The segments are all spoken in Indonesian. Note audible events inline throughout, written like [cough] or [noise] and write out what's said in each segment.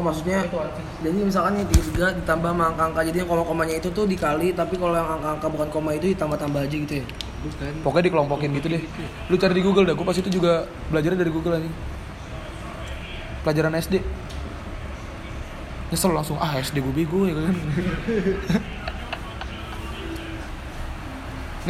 Oh maksudnya jadi misalkan nih tiga tiga ditambah sama angka-angka jadi koma komanya itu tuh dikali tapi kalau yang angka-angka bukan koma itu ditambah-tambah aja gitu ya. bukan Pokoknya dikelompokin gitu deh. Lu cari di Google dah, gue pas itu juga belajarnya dari Google anjing. Pelajaran SD. Nyesel langsung, ah SD gue bego ya kan. [laughs]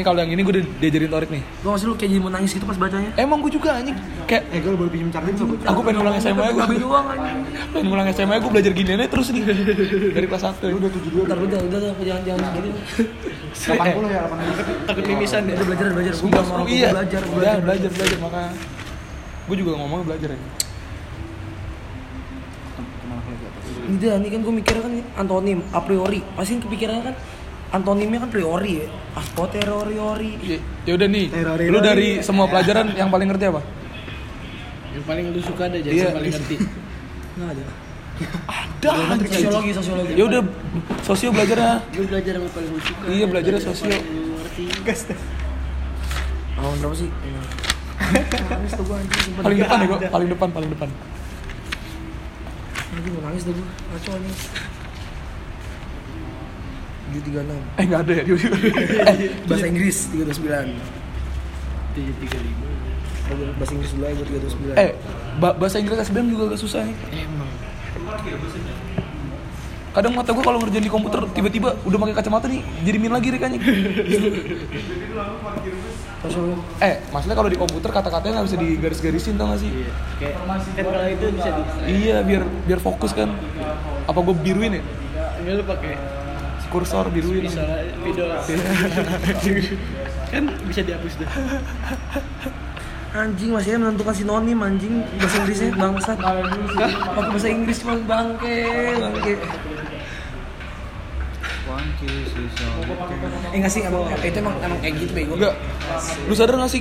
Ini kalau yang ini gue udah diajarin Torik nih. Gue masih lu kayak jadi mau nangis gitu pas bacanya. Emang gue juga anjing. Kayak eh gue boleh pinjam charger nggak aku pengen ulang SMA gue. Gue doang anjing. [laughs] pengen ulang SMA gue belajar gini aja terus nih [laughs] dari kelas 1 lu udah tujuh dua Bentar udah udah udah jangan jangan [laughs] delapan puluh ya delapan puluh takut mimisan ya Udah belajar belajar. Gue orang tua iya. belajar belajar belajar, belajar, makanya Gue juga ngomong belajar ya ke mana lagi atas Ini kan gue mikirnya kan antonim a priori. Pasti pikirannya kan antonimnya kan priori ya. A posteriori. Ya, ya udah nih, Terori, lu dari semua pelajaran yang paling ngerti apa? yang paling lu suka ada Iya. jadi paling ngerti Nggak ada. Ada. Sosiologi sosiologi. Ya udah sosio belajarnya. gue belajar yang paling lu suka Iya, belajarnya lu ngerti Oh berapa sih? Nangis tuh gue anjing. sumpah. Paling depan ya gua, paling depan, paling depan. Anjing mau nangis tuh gue. Ngaco anjing. 736 Eh nggak ada ya [laughs] eh, Bahasa Inggris 329 tiga tiga lima Bahasa Inggris dulu aja gue 329 eh ba- bahasa Inggris SBM juga agak susah nih. emang Kadang mata gue kalau ngerjain di komputer tiba-tiba udah pakai kacamata nih jadi min lagi. Sosiologi Eh, maksudnya kalau di komputer kata-katanya nggak bisa digaris-garisin tau gak sih? iya kayak kan kalau itu bisa di Iya, biar biar fokus kan. Apa gue biruin ya? enggak lu pakai Kursor biruin. bisa video [laughs] kan bisa dihapus dah Anjing masih menentukan sinonim anjing Bahasa Inggrisnya bangsat Pakai bahasa Inggris cuma bangke Bangke Eh nggak sih emang itu emang emang kayak gitu bego Enggak. Lu sadar gak sih?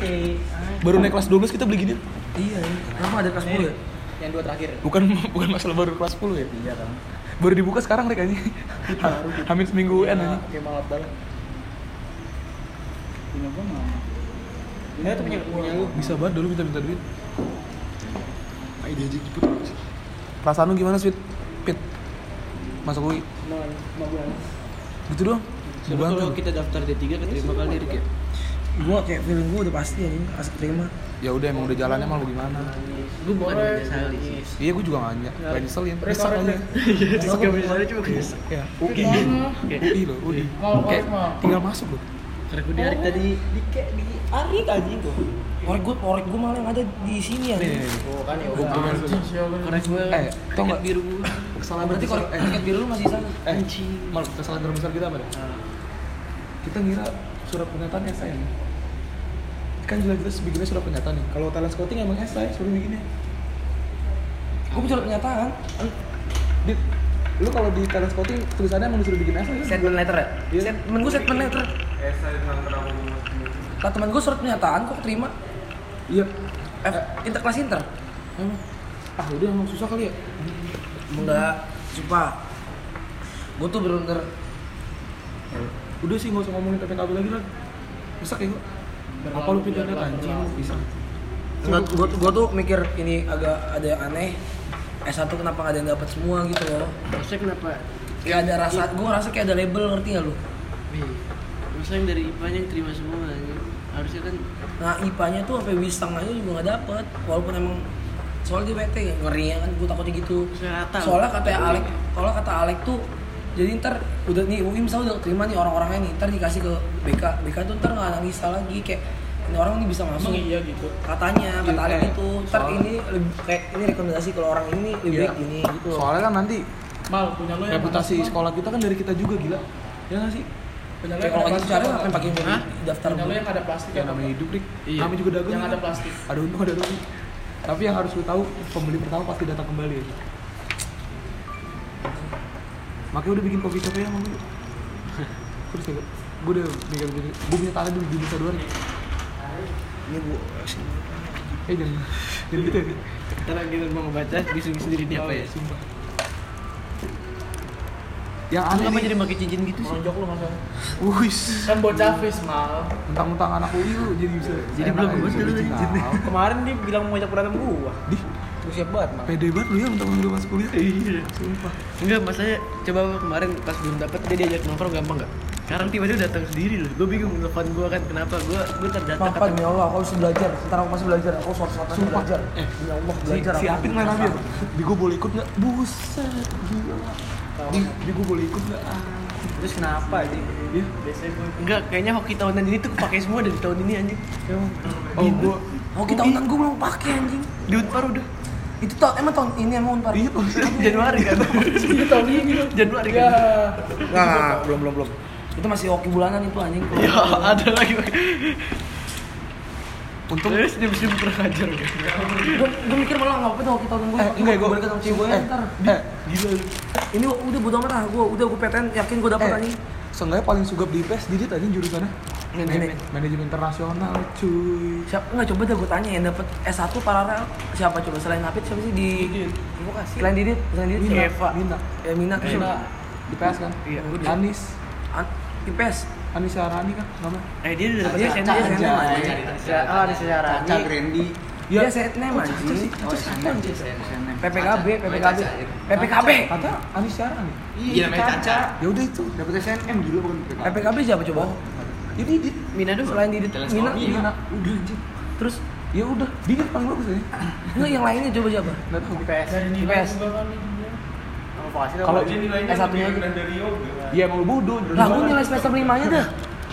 Baru naik kelas 12 kita beli gini. Iya Kenapa ada kelas 10 ya? yang dua terakhir Bukan [laughs] bukan masalah baru kelas 10 ya. iya kan Baru dibuka sekarang Rik anjing. Hamil seminggu UN anjing. kayak malat banget punya gua mah ini tuh punya punya lu Bisa banget dulu minta-minta duit. Ayo diajak jemput. Perasaan lu gimana, Sweet? Pit. Masuk UI. mau mau Gitu doang. Siapa Dibantu. kalau kita daftar D3 keterima kali Rik ya? Gue kayak feeling gue udah pasti anjing Asik terima Ya udah emang udah jalannya mah lu gimana? Gue bukan menyesali sih Iya, gue juga gak nanya. Gak nyeselin. Nyesek aja. Suka menyesali cuma kesek Ya, UI. UI loh, UI. Kayak tinggal masuk loh. Karena gue diarik tadi di kayak di arik aja tuh Orek gue, orek gue malah yang ada di sini ya Nih, nih, nih. Oh kan ya main dulu. Karena gue Eh, tau nggak? biru gue Kesalahan Berarti kalau eh, tiket biru lu masih di sana eh, mal kesalahan terbesar kita apa deh? Kita ngira surat pernyataan esai nih. Kan jelas-jelas bikinnya surat pernyataan nih. Kalau talent scouting emang esai, suruh bikinnya. Gue bicara pernyataan Di, lu kalau di talent scouting tulisannya emang disuruh bikin esai kan? Statement letter ya? Iya. Statement gue statement letter Lah temen gue surat pernyataan kok terima Iya. F, inter kelas inter Emang. Ah udah emang susah kali ya. Enggak, sumpah Gue tuh bener-bener Udah sih nggak usah ngomongin PPKB lagi lah. Bisa kayak gua. Apa lu pindah anjing lu bisa. Enggak, gue tuh, gua tuh mikir ini agak ada yang aneh S1 kenapa gak ada yang dapat semua gitu loh. Maksudnya kenapa? Kayak ada rasa, gue ngerasa kayak ada label ngerti gak lu? Wih, Maksudnya yang dari IPA nya yang terima semua aja Harusnya kan Nah IPA-nya tuh sampai wisang aja juga gak dapet. Walaupun emang soalnya dia WT ya, ngerinya kan gue takutnya gitu. Rata Soalnya kata Alek, kalau kata Alek tuh jadi ntar udah nih UI misalnya udah terima nih orang-orangnya nih ntar dikasih ke BK BK tuh ntar nggak analisa lagi kayak ini orang ini bisa masuk iya gitu katanya kata Iya, eh, itu ntar soal- ini lebih kayak ini rekomendasi kalau orang ini lebih Iya. baik ini gitu loh. Soalnya kan nanti Mal punya lo yang reputasi sekolah kita kan dari kita juga gila. Ya nggak sih? punya lo Kayak yang kalau caranya apa? ngapain pakai Hah? daftar punya lo dulu? yang ada plastik Ya apa? namanya hidup, Rik. Iya. Kami juga dagang. yang ya. ada plastik Ada untung [laughs] ada rugi. Tapi yang harus lu tahu, pembeli pertama pasti datang kembali ya. Makanya udah bikin kopi capek ya mau [laughs] gue. Terus ya, gue udah mikir gini, gue punya tanah dulu di Nusa Dua nih. ini bu. Eh jangan, jangan gitu ya. Ntar kita mau ngebaca bising sendiri dia apa ya? Sumpah. Yang Lu aneh apa nih, jadi pakai cincin gitu sih? melonjok lo masa Wis, kan bocah face mal. Mentang-mentang anak UI lu jadi bisa Jadi belum gue bisa dulu kemarin dia bilang mau ngajak berantem gua. Di, siap banget mah Pede banget lu ya mentang lu masuk kuliah. Iya. Sumpah. Enggak, masalahnya coba kemarin pas belum dapet dia diajak nongkrong gampang nggak? Sekarang tiba-tiba datang sendiri loh. Gue bingung telepon gue kan kenapa gue gue terdata Maaf, demi Allah, aku harus belajar. Ntar aku masih belajar. Aku harus harus Sumpah. belajar. Eh, Demi Allah, Si, belajar. si aku. Apin main Nabi apa? Di gue boleh ikut nggak? Buset, gila. Di, di gue boleh ikut nggak? Ah. Terus kenapa sih? Iya. Enggak, kayaknya hoki tahunan ini tuh pakai semua dari tahun ini anjing. Oh, gue Oh, kita tahunan gue belum pakai anjing. Di Unpar udah. Itu tahun emang tahun ini emang unpar. Iya, tahun Januari kan. Iya tahun ini Januari kan. Enggak, enggak, belum belum belum. Itu masih hoki bulanan itu anjing. Ya, ada lagi. Untung Terus dia mesti pernah ngajar kan. Gue gue mikir malah nggak apa-apa hoki tahunan gue. Eh, enggak, gua- balik sama cewek eh, ntar. eh, Gila. Ini udah bodo amat lah. Gue udah gue PTN yakin gue dapet eh, anjing. Seenggaknya paling sugap di PES Didit aja jurusannya Manajemen. Manajemen internasional cuy Siapa enggak coba deh gue tanya yang dapet S1 paralel siapa coba selain Apit siapa sih di Selain Didit, selain Didit Mina, siapa? Mina. Ya Mina terus Mina siapa? di PES kan Iya. Anis An- IPS. Anis Syarani kan namanya Eh dia udah dapet Iya, SNM. Caca, anjing. Caca. Oh, Caca Grandi. Dia SNM anjing. Oh. PPKB, PPKB. PPKB. kata Anis Syarani Iya, namanya Caca. ya udah itu Dapat SNM gila bukan PPKB. PPKB siapa coba? ya Didit Mina doang. Selain Didit, Mina, Mina udah anjing Terus ya udah Didit paling bagus ya enggak yang lainnya coba siapa? nggak tahu IPS. kalau S1-nya aja. ya emang lu bodoh Lah gue nilai semester 5 nya dah.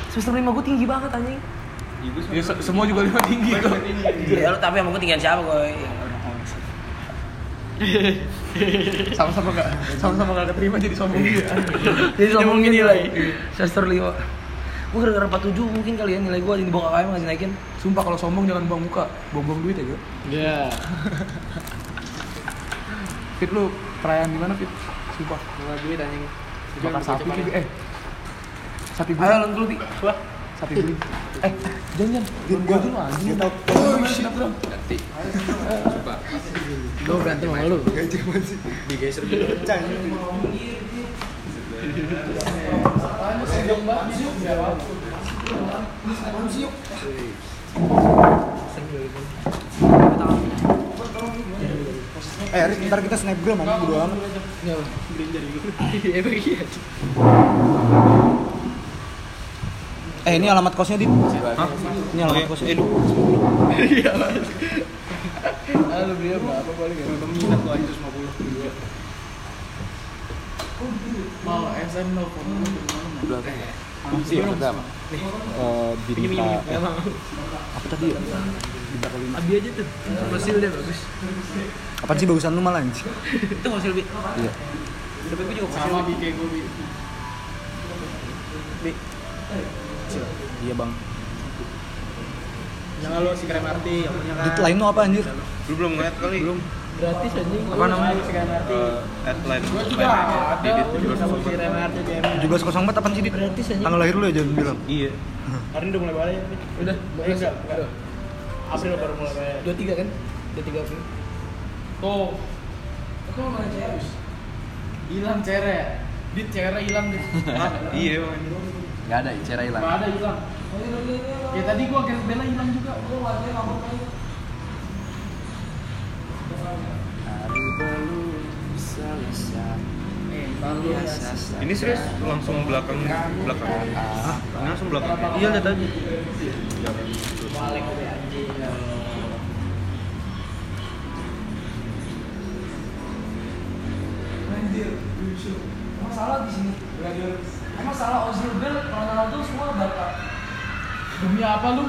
Semester 5 gue tinggi banget anjing. Ya, se- semua juga lima tinggi kok Ya lu tapi emang gue tinggian siapa gue? sama-sama nggak sama-sama nggak keterima jadi sombong dia [laughs] Jadi Ngomongin nilai. Semester 5. Gue gara-gara 47 mungkin kali ya nilai gue di bawah KKM nggak dinaikin. sumpah kalau sombong jangan buang muka buang-buang duit ya gue Iya. [laughs] Fit lu perayaan di mana Fit sumpah Bunga duit anjing. bakar sapi Fit. eh sapi Ayo beli lan dulu bi. Sapi beli. Eh jangan jangan. Gua dulu oh shit bro Gue berantem sama lu. Eh, Aris, ntar kita snapgram aja bodo amat. Iya [laughs] iya. Eh, ini alamat kosnya. Hah? Ini alamat kosnya. Eh, Iya. Berapa paling ya? minat lo 150. Mau SM lo Masih ada apa? Eh, bintang apa tadi ya? Bintang kelima. Abi aja tuh. Deh bagus. Apaan sih bagusan lu malah anjing? Itu fosil bi. Iya. Tapi gue juga sama di kayak gue Bi. Iya, Bang. jangan lo si krem MRT yang punya kan lu apa anjir? Lu belum ngeliat kali? Belum. Gratis anjing. Apa namanya? si krem MRT headline. gue juga ada juga sama si krem MRT di MRT 1704 apaan sih? Gratis anjing. Tanggal lahir lu ya jangan bilang. Iya. hari ini udah mulai bayar nih Udah. eh enggak enggak April baru mulai bayar 23 kan? 23 April. tuh Kok mana cewek? hilang cere dit cere hilang dit [laughs] Iya, Enggak ada, cara hilang. nggak ada hilang ya tadi gua kira bela hilang juga eh lalu Ini serius langsung belakang belakang. Ini langsung belakang. Iya lihat aja. Anjir, Emang salah di sini. Emang salah Ozil Bell, Ronaldo semua Barca. demi apa lu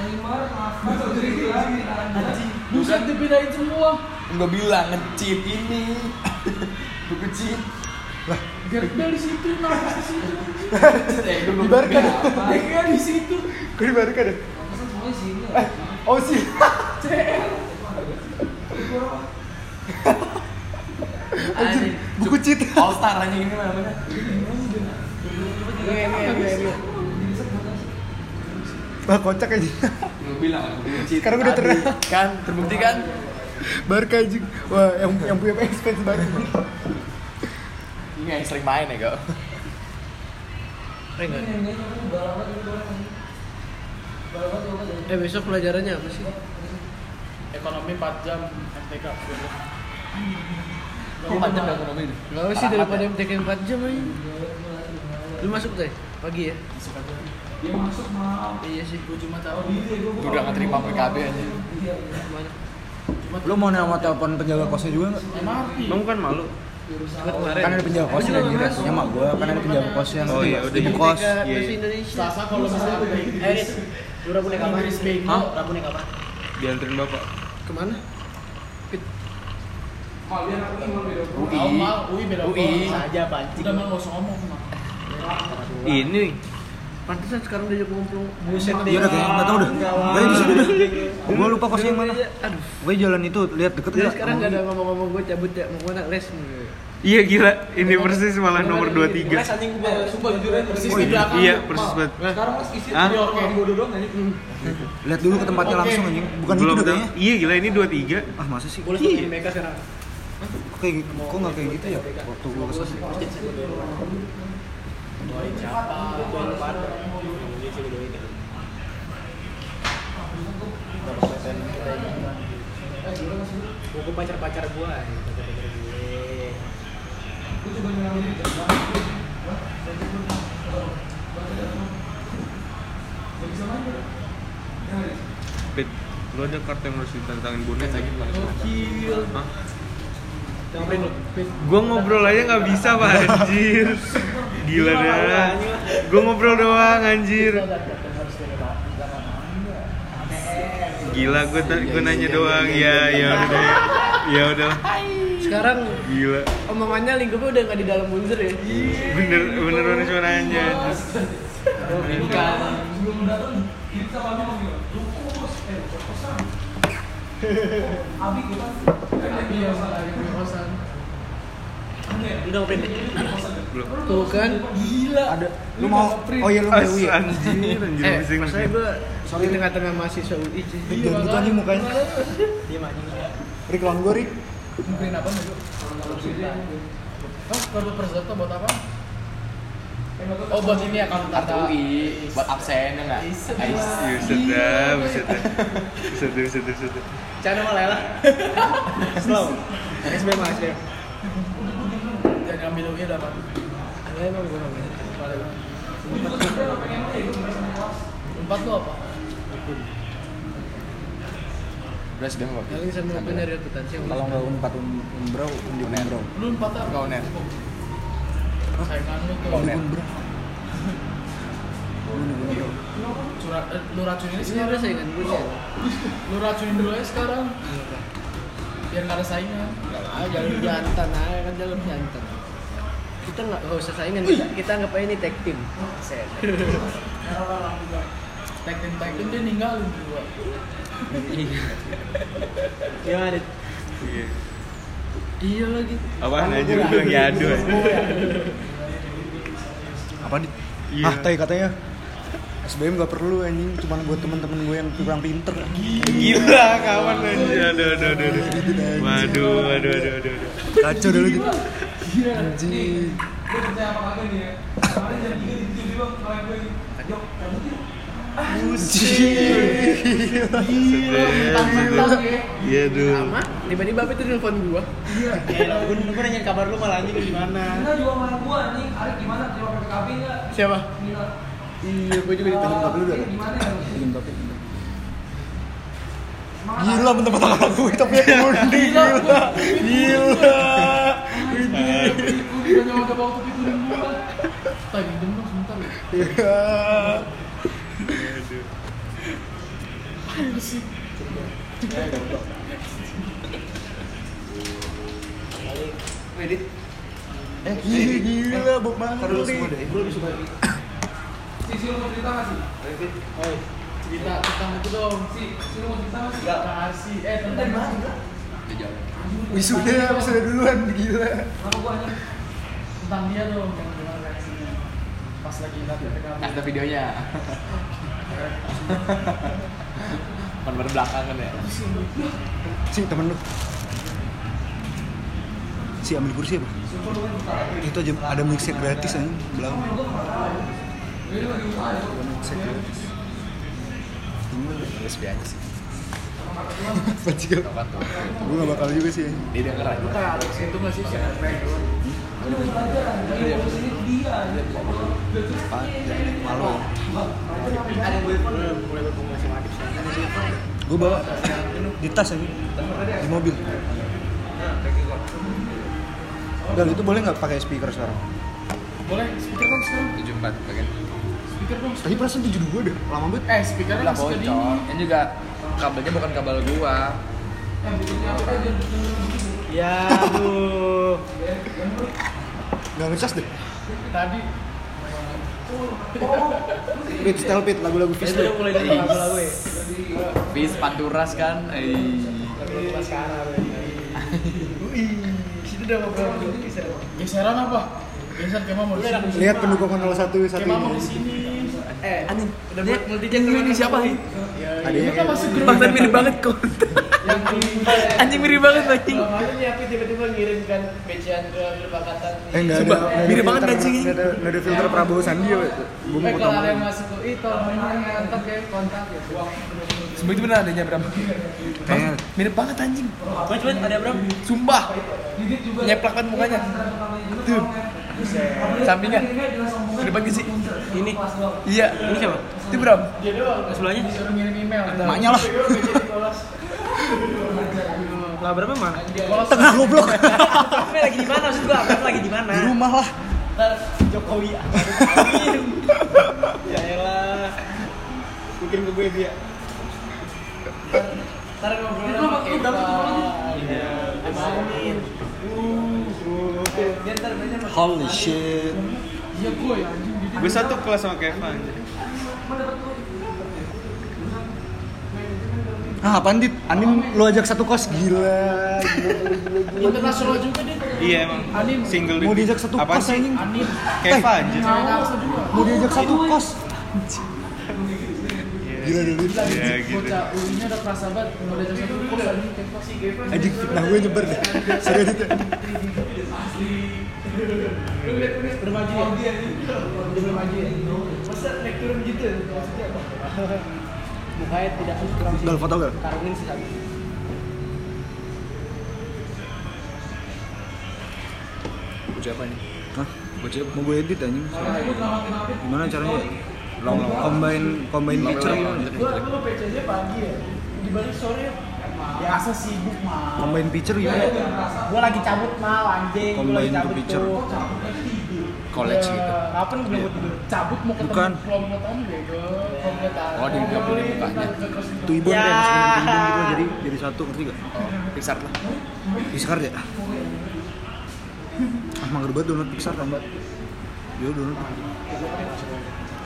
Neymar, Navas, Rodrigo, anjing. buset dibedain semua Enggak bilang ngecit ini. Buku cheat. Gareth Bale di situ nafas di situ Di Barca. Dia di situ Kok di Barca deh? Masa semuanya sini. Oh sih. Anjir, buku cheat. All Star anjing ini namanya. Iya iya iya. Wah, kocak aja. Bilang aku. Sekarang udah terang. kan terbukti kan? Barca anjing. Wah, yang yang punya fans Barca. Ini yang sering main ya, kok. Eh besok pelajarannya apa sih? Ekonomi 4 jam FTK. Lu panjang gak ekonomi? Gak usah sih daripada MTK 4 jam aja. Lu masuk teh pagi ya? Masuk aja. Iya sih. Gue cuma tahu. Gue udah gak terima PKB aja. Mana? Lu mau nama telepon penjaga kosnya juga nggak? Emang kan malu? Gua. Kan ada penjaga kosnya nggak masuk. Ya mak gua kan ada penjaga kos yang Oh, iya, udah. ibu kos. MTK Iya, bahasa iya. Indonesia. Selasa kalau misalnya Eh. Lu rabu naik. Hah? Rabu naik? Dianterin bapak. Ke mana? Mal, UI beda UI. kos. Saja pancing. Udah mal nggak usah ngomong mah. Ini Pantesan sekarang dia ngumpul. Buset Iya udah kayak nggak tahu dah. Gue di. Gua lupa kosnya yang mana. Aduh. Gue jalan itu lihat deket nggak? sekarang gak ada ngomong-ngomong gue cabut ya mau ke mana les Iya gila, ini persis malah nomor 23 Les anjing gue sumpah jujur aja Persis Oh, di iya. belakang. Iya, persis banget Sekarang mas isi jadi oke. Bodoh doang anjing. Lihat dulu ke tempatnya langsung anjing. Bukan itu Belum dah tahu. kayaknya. Iya gila, ini 23 Ah masa sih? Boleh tuh mereka sekarang Kok kayak gitu? Kok nggak kayak gitu ya? Waktu gua ke sana. Siapa? Buku pacar-pacar gua, pacar-pacar gue. Bet, lu ada kartu yang harus ditantangin bonet lagi Gokil. Hah? Gua ngobrol aja nggak bisa pak anjir [laughs] Gila dah Gua ngobrol doang anjir Gila gua, ta- gua nanya doang ya ya udah deh. ya udah Sekarang gila omongannya lingkupnya udah gak di dalam bunzer ya? bener bener bener cuma nanya anjir. Iya, lagi punya kosan. Udah ngapain deh? Belum Tuh kan Ada. Lu mau? Oh iya lu mau As, UI ya? anjir anjir Eh, pusing masalahnya gue di tengah-tengah mahasiswa UI sih Jangan gitu anjing mukanya. Diam aja Rik lawan gue Rik. Mungkin apa nih? Oh, kartu peserta buat apa? Oh, buat ini ya kartu Kartu UI buat absen ya enggak? Buset dah, buset dah Buset dah, buset dah, buset dah Cana malah lah [laughs] Slow SBM lah Ada? Ada emang gue ngambil Empat tuh apa? Kalau nggak unpad un- unbro, undi unbro. Lu empat apa? Enggak uner. Saingan lu tuh. Undi Unbro. Undi unbro. Surat, eh, lu racunin Ini sekarang. udah saingan gue sih Lu racunin dulu aja sekarang. Biar nggak ada saingan. Ah jalur jantan aja kan jalur jantan kita nggak nggak usah saingan kita, kita anggap aja ini tag team. Tag team tag team dia ninggalin berdua. gimana Dit? Iya iya lagi Apaan aja lu bilang ya aduh Apa di? Iya. Ah, tay katanya. SBM gak perlu anjing, cuma buat teman-teman gue yang kurang pinter. Gila kawan anjir Aduh, aduh, aduh, aduh Waduh, aduh, aduh, aduh, aduh Kacau dulu gitu. Anjing. Mentang-mentang ya. Iya dulu sama tiba-tiba apa itu telepon gua? Iya. Gue gue nanya kabar lu malah anjing gimana Kita juga sama gua nih, Arif gimana terima enggak? siapa? Iya gue juga ditanya. Tapi lu udah ada? Gimana ya? Gila mentang-mentang aku tapi aku undi gila. Gila. Udah nyawa gak bawa kopi kuning gua. Tak minum dong sebentar ya. Iya. Eh gila Bob Marley. Si, si lu mau cerita nggak sih? Cerita tentang itu dong. Si, si mau cerita nggak sih? Kasih. Eh, tentang? Wisuda, wisuda duluan gila. Kenapa gua anjing? Tentang dia dong yang gimana reaksinya. Pas lagi lihat. Ada videonya. [laughs] Kan baru belakangan ya. Si temen lu. Si ambil kursi apa? Itu aja ada mixer gratis aja belakang. Ada mixer gratis. SB aja sih. Bajil. Gue gak bakal juga sih. Dia denger aja. Kayak Alex itu nggak sih siapa? Malu. Gue bawa di tas aja, di mobil. Dan itu boleh nggak pakai speaker sekarang? Boleh speaker dong sekarang. 74 bagian. Speaker dong. Tadi perasaan 72 deh, lama banget. Eh speakernya Lah masih ke. Ini juga kabelnya bukan kabel gua. Ya aduh. Nggak ngecas deh. Tadi Pit, style pit, lagu-lagu Fish Itu mulai dari kabel gue. Bis Panturas kan. Eh. situ udah ngobrol geseran apa? Mau? Lihat pendukung 01 satu mau ini. di sini? Eh, anjing. Udah buat multi ini siapa sih? Adanya Kita masuk grup. Bahkan mirip banget kok. [laughs] Yang Anjing mirip [laughs] banget anjing. Kemarin aku tiba-tiba ngirimkan becian ke grup angkatan. Eh enggak ada, mirip banget anjing. nggak ada, filter Prabowo Sandi ya. Gue Eh mau kalau ada yang tambahin. masuk itu kontak ya kontak ya. Sebenernya itu bener adanya Bram. Mirip banget anjing. Coba coba ada Bram. Sumpah. Nyeplak banget mukanya. Tuh. Sampingnya. Di depan sih. Ini. Iya. Ini siapa? Itu Bram. Sebelahnya. Disuruh ngirim email. emaknya lah. [laughs] Lah berapa mana? Tengah goblok. Lagi di mana maksud gua? Lagi di mana? Di rumah lah. Jokowi. [laughs] ya elah. Mungkin ke gue dia. Ntar ngobrol sama kita. Amin. Sama Holy shit. Iya gue ya Gue satu kelas sama Kevin. Ah, apaan dit? Anin lu ajak satu kos gila. internasional juga deh. Iya emang. Anim. Single Mau di- diajak satu kos anjing. Anim. Cewek Elsa juga. Mau diajak satu kos. Gila. Iya gitu. Bocah UI-nya udah kerasa banget. Mau diajak satu. Anjing fitnah gue nyebar deh. Serius dit. bermaju ya. Dia bermaju ya. Masa naik turun gitu? Maksudnya apa? Mukanya tidak kurang sih. Foto gal. Karungin sih tadi. Bocah apa ini? Hah? Mau gue edit anjing. Gimana caranya? Combine combine picture. Gua gua PC-nya pagi ya. Dibalik sore biasa sibuk mah. Combine picture gimana? Gua lagi cabut mal anjing. Gua lagi Combine cabut tuh. College gitu. Kapan gue mau tidur? Cabut mau ketemu Bukan. kelompokan bego. Oh, di gabung di mukanya. Itu ke ibon gitu jadi jadi satu ngerti gak? Pixar lah. Pixar ya? Ah mager banget download Pixar kan mbak Yo download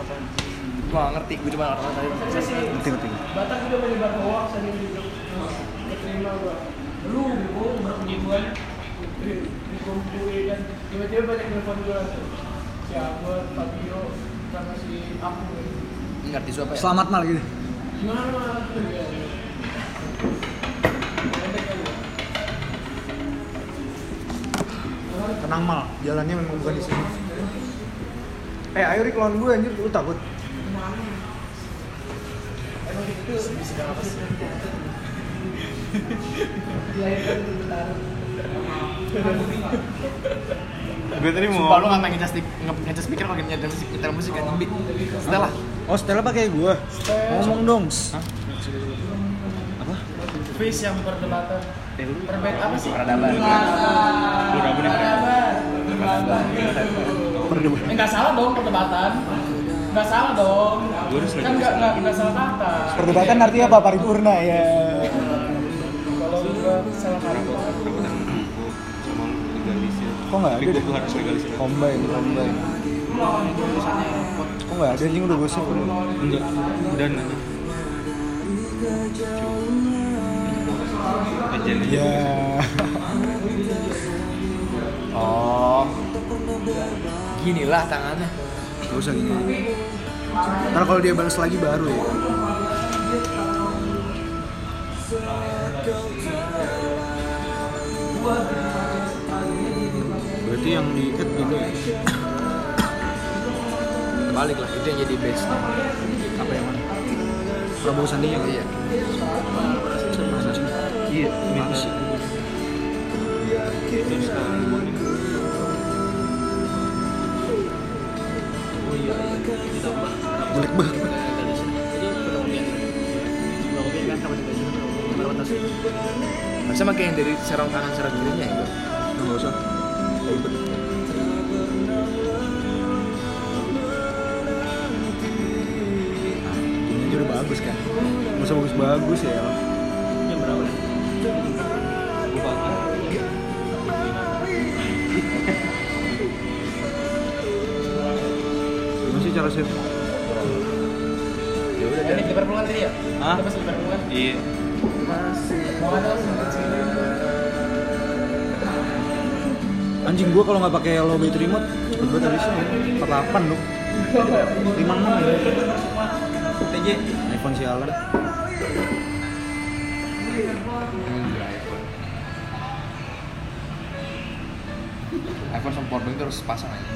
Gua gak ngerti, gua cuma orang tadi. Ngerti ngerti Batak juga menyebar hoax tadi di grup. Keterima gua. Lu gua berpengituan dikumpulin dan tiba-tiba banyak telepon gua. Si Abel, Fabio, sama si aku. Ngerti siapa ya? Selamat mal gitu Gimana mal? Tenang mal, jalannya memang bukan di sini Eh ayo Rik lawan gue anjir, lu takut? Gue tadi mau Sumpah lu gak pengen ngecas ngecas speaker pakai nyetel musik, nyetel musik kan. Setelah. Oh Stella pakai gue? Ngomong dong Apa? Face yang perdebatan. Perbedaan apa sih? Peradaban. Eh nggak salah dong perdebatan. Nggak salah dong. Harus Kan nggak nggak nggak salah kata. Perdebatan artinya apa? Paripurna ya Kalau gua salah kata. Kok nggak Tapi ada? gue harus legalisir. Combine, combine Kok nggak ada anjing udah gosip Enggak. Dan aja. Ya [laughs] Oh. Ginilah tangannya. Gak usah gini Ntar kalau dia balas lagi baru ya Berarti yang di add ya? Balik lah, itu yang jadi base. Apa yang mana? Prabowo Sandi yang Iya. Iya, Mana sih? Jelek banget. Harusnya pakai yang dari serong kanan serong kirinya itu. Enggak usah. Ribet. Ini udah bagus kan. Masa bagus-bagus ya. Sih cara save? Ya udah Ini Liverpool kan tadi ya? Hah? Pas Liverpool kan? Iya. Mau ada sih? Anjing gua kalau nggak pakai low battery mode cepet banget habisnya. 48 loh. 56 ya. TJ iPhone sialan. iPhone sama powerbank terus pasang aja.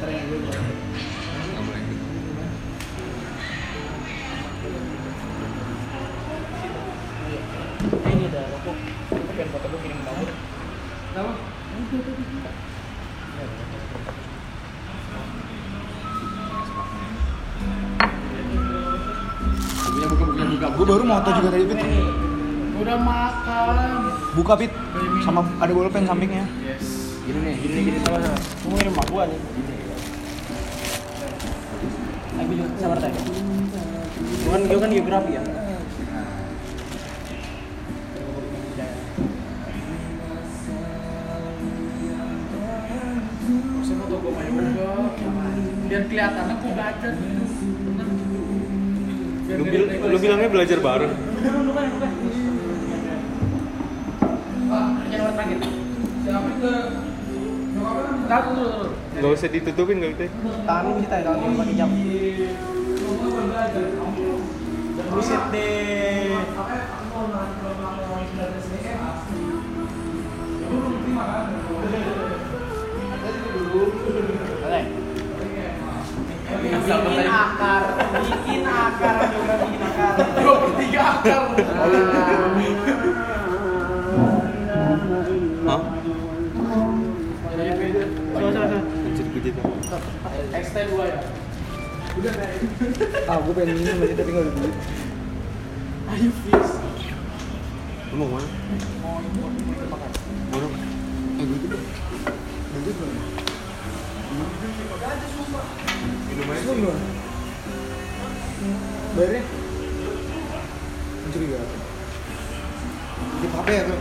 Bukunya buka. Gua baru moto juga tadi Pit. Udah makan. Buka Pit. Sama ada bolpen sampingnya. Gini nih, gini nih, gini sama sama. Kamu ngirim mak gua nih. Aku juga sabar tadi. Gua kan, gua kan geografi ya. Mau. Biar kelihatan aku belajar. Lu, bil- lu bilangnya belajar bareng. Gak usah ditutupin gak. Tangan lu kita lu pakai jam. Buset deh. Akar, juga per tiga akar. Hah? Gue. XT dua ya. Ah, gua pengen minum aja tapi nggak ada. Ayo fish. Lu mau mana? Mau dong? Eh, duit itu. Duit itu. Minum aja dulu. Bayarnya? Mencurigakan. Di HP ya tuh.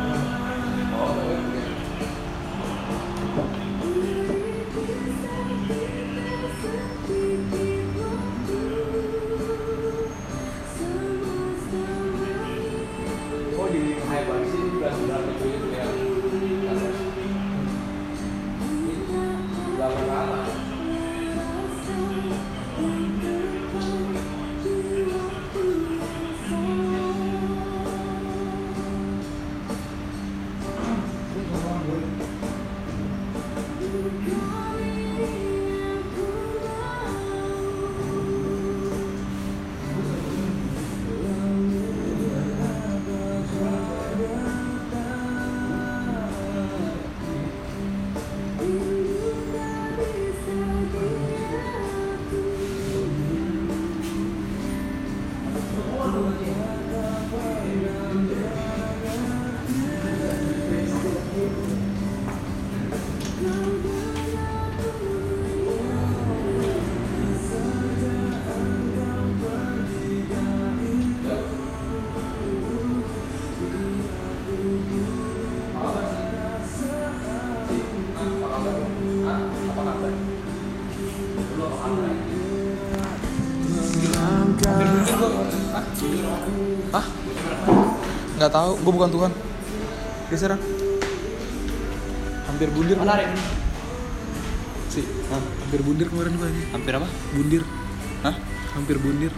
Nggak tahu, gue bukan Tuhan Geser ah. Hampir bundir Mana Rik? sih Hampir bundir kemarin gue ini Hampir apa? Bundir Hah? Hampir bundir